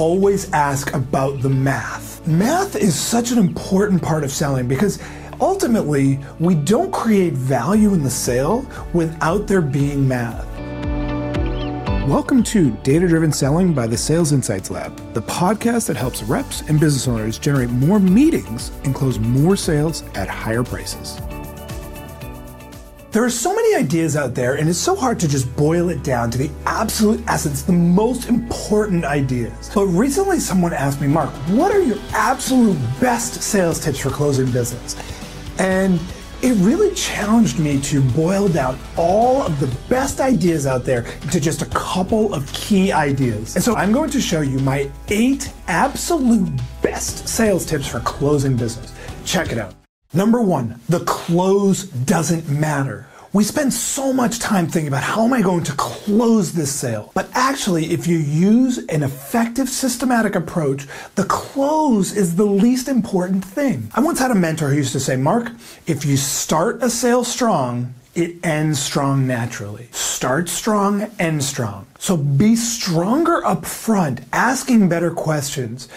always ask about the math. Math is such an important part of selling because ultimately we don't create value in the sale without there being math. Welcome to Data Driven Selling by the Sales Insights Lab, the podcast that helps reps and business owners generate more meetings and close more sales at higher prices. There are so many ideas out there, and it's so hard to just boil it down to the absolute essence, the most important ideas. But recently, someone asked me, Mark, what are your absolute best sales tips for closing business? And it really challenged me to boil down all of the best ideas out there to just a couple of key ideas. And so I'm going to show you my eight absolute best sales tips for closing business. Check it out. Number one, the close doesn't matter. We spend so much time thinking about how am I going to close this sale? But actually, if you use an effective systematic approach, the close is the least important thing. I once had a mentor who used to say, Mark, if you start a sale strong, it ends strong naturally. Start strong, end strong. So be stronger up front, asking better questions,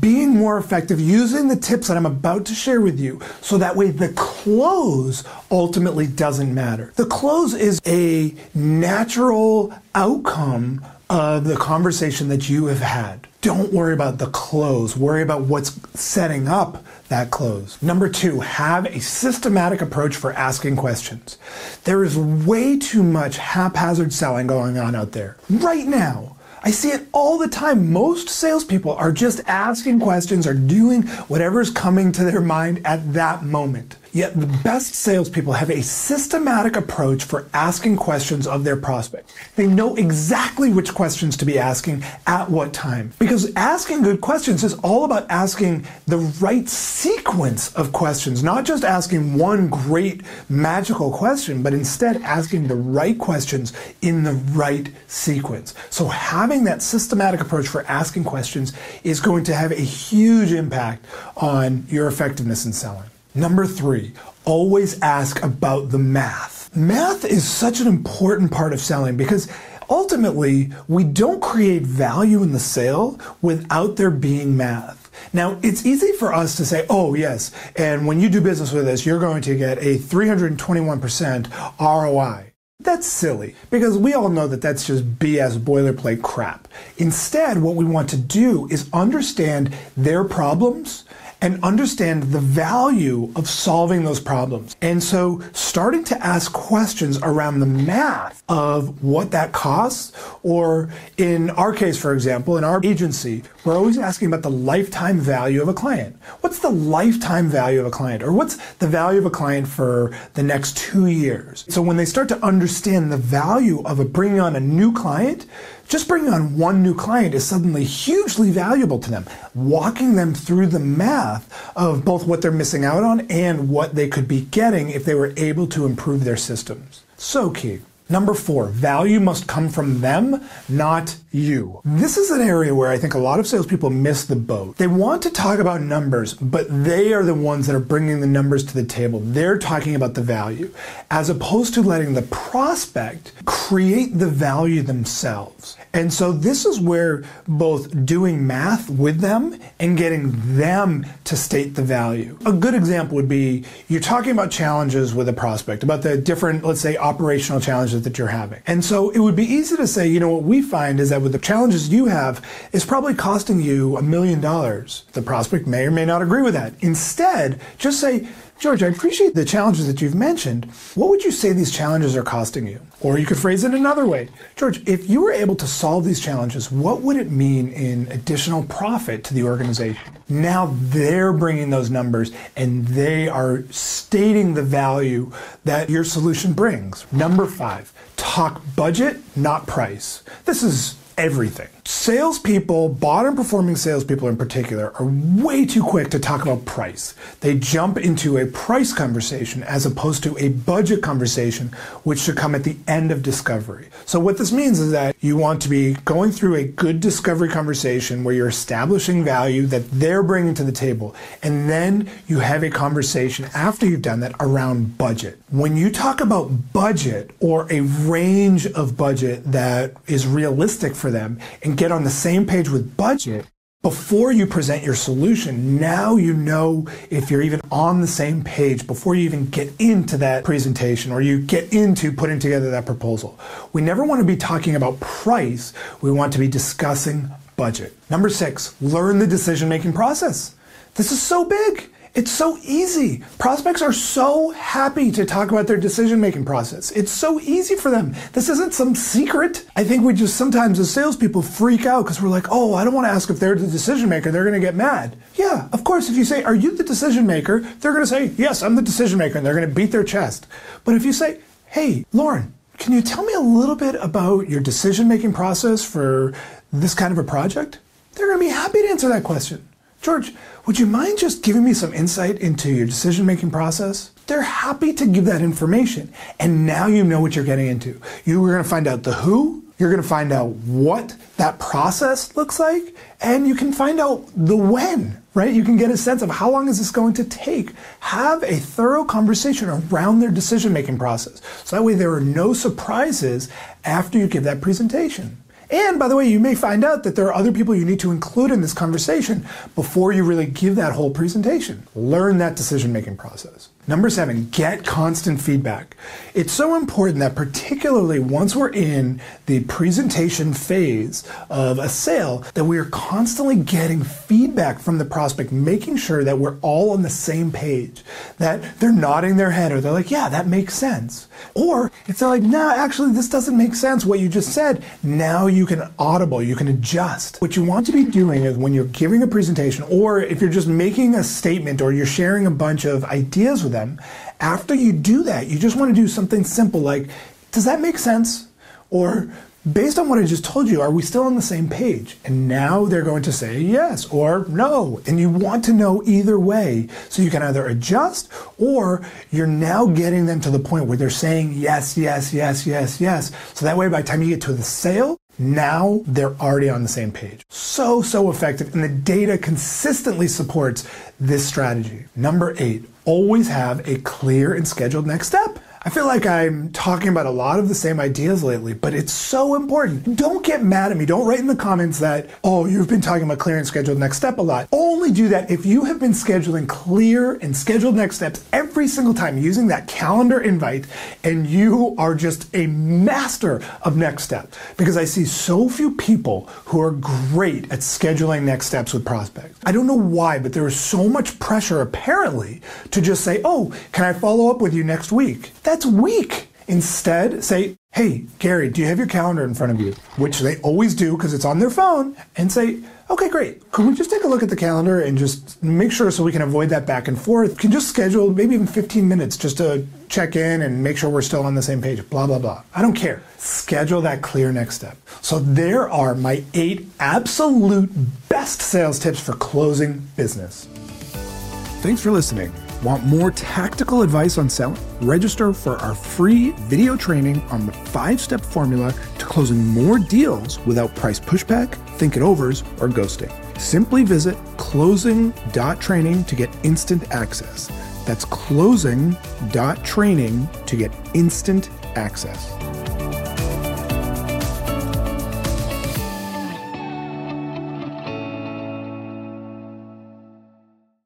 being more effective, using the tips that I'm about to share with you so that way the close ultimately doesn't matter. The close is a natural outcome of the conversation that you have had. Don't worry about the close, worry about what's setting up that close. Number two, have a systematic approach for asking questions. There is way too much haphazard selling going on out there right now. I see it all the time. Most salespeople are just asking questions or doing whatever's coming to their mind at that moment. Yet the best salespeople have a systematic approach for asking questions of their prospect. They know exactly which questions to be asking at what time. Because asking good questions is all about asking the right sequence of questions, not just asking one great magical question, but instead asking the right questions in the right sequence. So having that systematic approach for asking questions is going to have a huge impact on your effectiveness in selling. Number three, always ask about the math. Math is such an important part of selling because ultimately we don't create value in the sale without there being math. Now, it's easy for us to say, oh, yes, and when you do business with us, you're going to get a 321% ROI. That's silly because we all know that that's just BS boilerplate crap. Instead, what we want to do is understand their problems and understand the value of solving those problems. And so starting to ask questions around the math of what that costs, or in our case, for example, in our agency, we're always asking about the lifetime value of a client. What's the lifetime value of a client? Or what's the value of a client for the next two years? So when they start to understand the value of a bringing on a new client, just bringing on one new client is suddenly hugely valuable to them. Walking them through the math of both what they're missing out on and what they could be getting if they were able to improve their systems. So key. Number four, value must come from them, not you. This is an area where I think a lot of salespeople miss the boat. They want to talk about numbers, but they are the ones that are bringing the numbers to the table. They're talking about the value, as opposed to letting the prospect create the value themselves. And so this is where both doing math with them and getting them to state the value. A good example would be you're talking about challenges with a prospect, about the different, let's say, operational challenges challenges that you're having. And so it would be easy to say, you know, what we find is that with the challenges you have, it's probably costing you a million dollars. The prospect may or may not agree with that. Instead, just say, George, I appreciate the challenges that you've mentioned. What would you say these challenges are costing you? Or you could phrase it another way. George, if you were able to solve these challenges, what would it mean in additional profit to the organization? Now they're bringing those numbers and they are stating the value that your solution brings. Number five, talk budget, not price. This is everything. Salespeople, bottom performing salespeople in particular, are way too quick to talk about price. They jump into a price conversation as opposed to a budget conversation, which should come at the end of discovery. So, what this means is that you want to be going through a good discovery conversation where you're establishing value that they're bringing to the table, and then you have a conversation after you've done that around budget. When you talk about budget or a range of budget that is realistic for them and get on the same page with budget before you present your solution, now you know if you're even on the same page before you even get into that presentation or you get into putting together that proposal. We never want to be talking about price, we want to be discussing budget. Number six, learn the decision making process. This is so big. It's so easy. Prospects are so happy to talk about their decision making process. It's so easy for them. This isn't some secret. I think we just sometimes as salespeople freak out because we're like, oh, I don't want to ask if they're the decision maker. They're going to get mad. Yeah, of course, if you say, are you the decision maker? They're going to say, yes, I'm the decision maker. And they're going to beat their chest. But if you say, hey, Lauren, can you tell me a little bit about your decision making process for this kind of a project? They're going to be happy to answer that question. George, would you mind just giving me some insight into your decision making process? They're happy to give that information. And now you know what you're getting into. You are going to find out the who, you're going to find out what that process looks like, and you can find out the when, right? You can get a sense of how long is this going to take. Have a thorough conversation around their decision making process. So that way there are no surprises after you give that presentation. And by the way, you may find out that there are other people you need to include in this conversation before you really give that whole presentation. Learn that decision making process. Number seven, get constant feedback. It's so important that, particularly once we're in the presentation phase of a sale, that we are constantly getting feedback from the prospect, making sure that we're all on the same page, that they're nodding their head or they're like, yeah, that makes sense. Or they're like, no, actually, this doesn't make sense, what you just said, now you can audible, you can adjust. What you want to be doing is when you're giving a presentation, or if you're just making a statement or you're sharing a bunch of ideas with them. After you do that, you just want to do something simple like, does that make sense? Or based on what I just told you, are we still on the same page? And now they're going to say yes or no. And you want to know either way. So you can either adjust or you're now getting them to the point where they're saying yes, yes, yes, yes, yes. So that way, by the time you get to the sale, now they're already on the same page. So, so effective. And the data consistently supports this strategy. Number eight, always have a clear and scheduled next step. I feel like I'm talking about a lot of the same ideas lately, but it's so important. Don't get mad at me. Don't write in the comments that, oh, you've been talking about clear and scheduled next step a lot. Only do that if you have been scheduling clear and scheduled next steps every single time using that calendar invite and you are just a master of next steps. Because I see so few people who are great at scheduling next steps with prospects. I don't know why, but there is so much pressure apparently to just say, oh, can I follow up with you next week? That's weak. Instead, say, hey, Gary, do you have your calendar in front of you? Which they always do because it's on their phone, and say, okay, great. Could we just take a look at the calendar and just make sure so we can avoid that back and forth? Can just schedule maybe even 15 minutes just to check in and make sure we're still on the same page, blah, blah, blah. I don't care. Schedule that clear next step. So there are my eight absolute best sales tips for closing business. Thanks for listening. Want more tactical advice on selling? Register for our free video training on the five step formula to closing more deals without price pushback, think it overs, or ghosting. Simply visit closing.training to get instant access. That's closing.training to get instant access.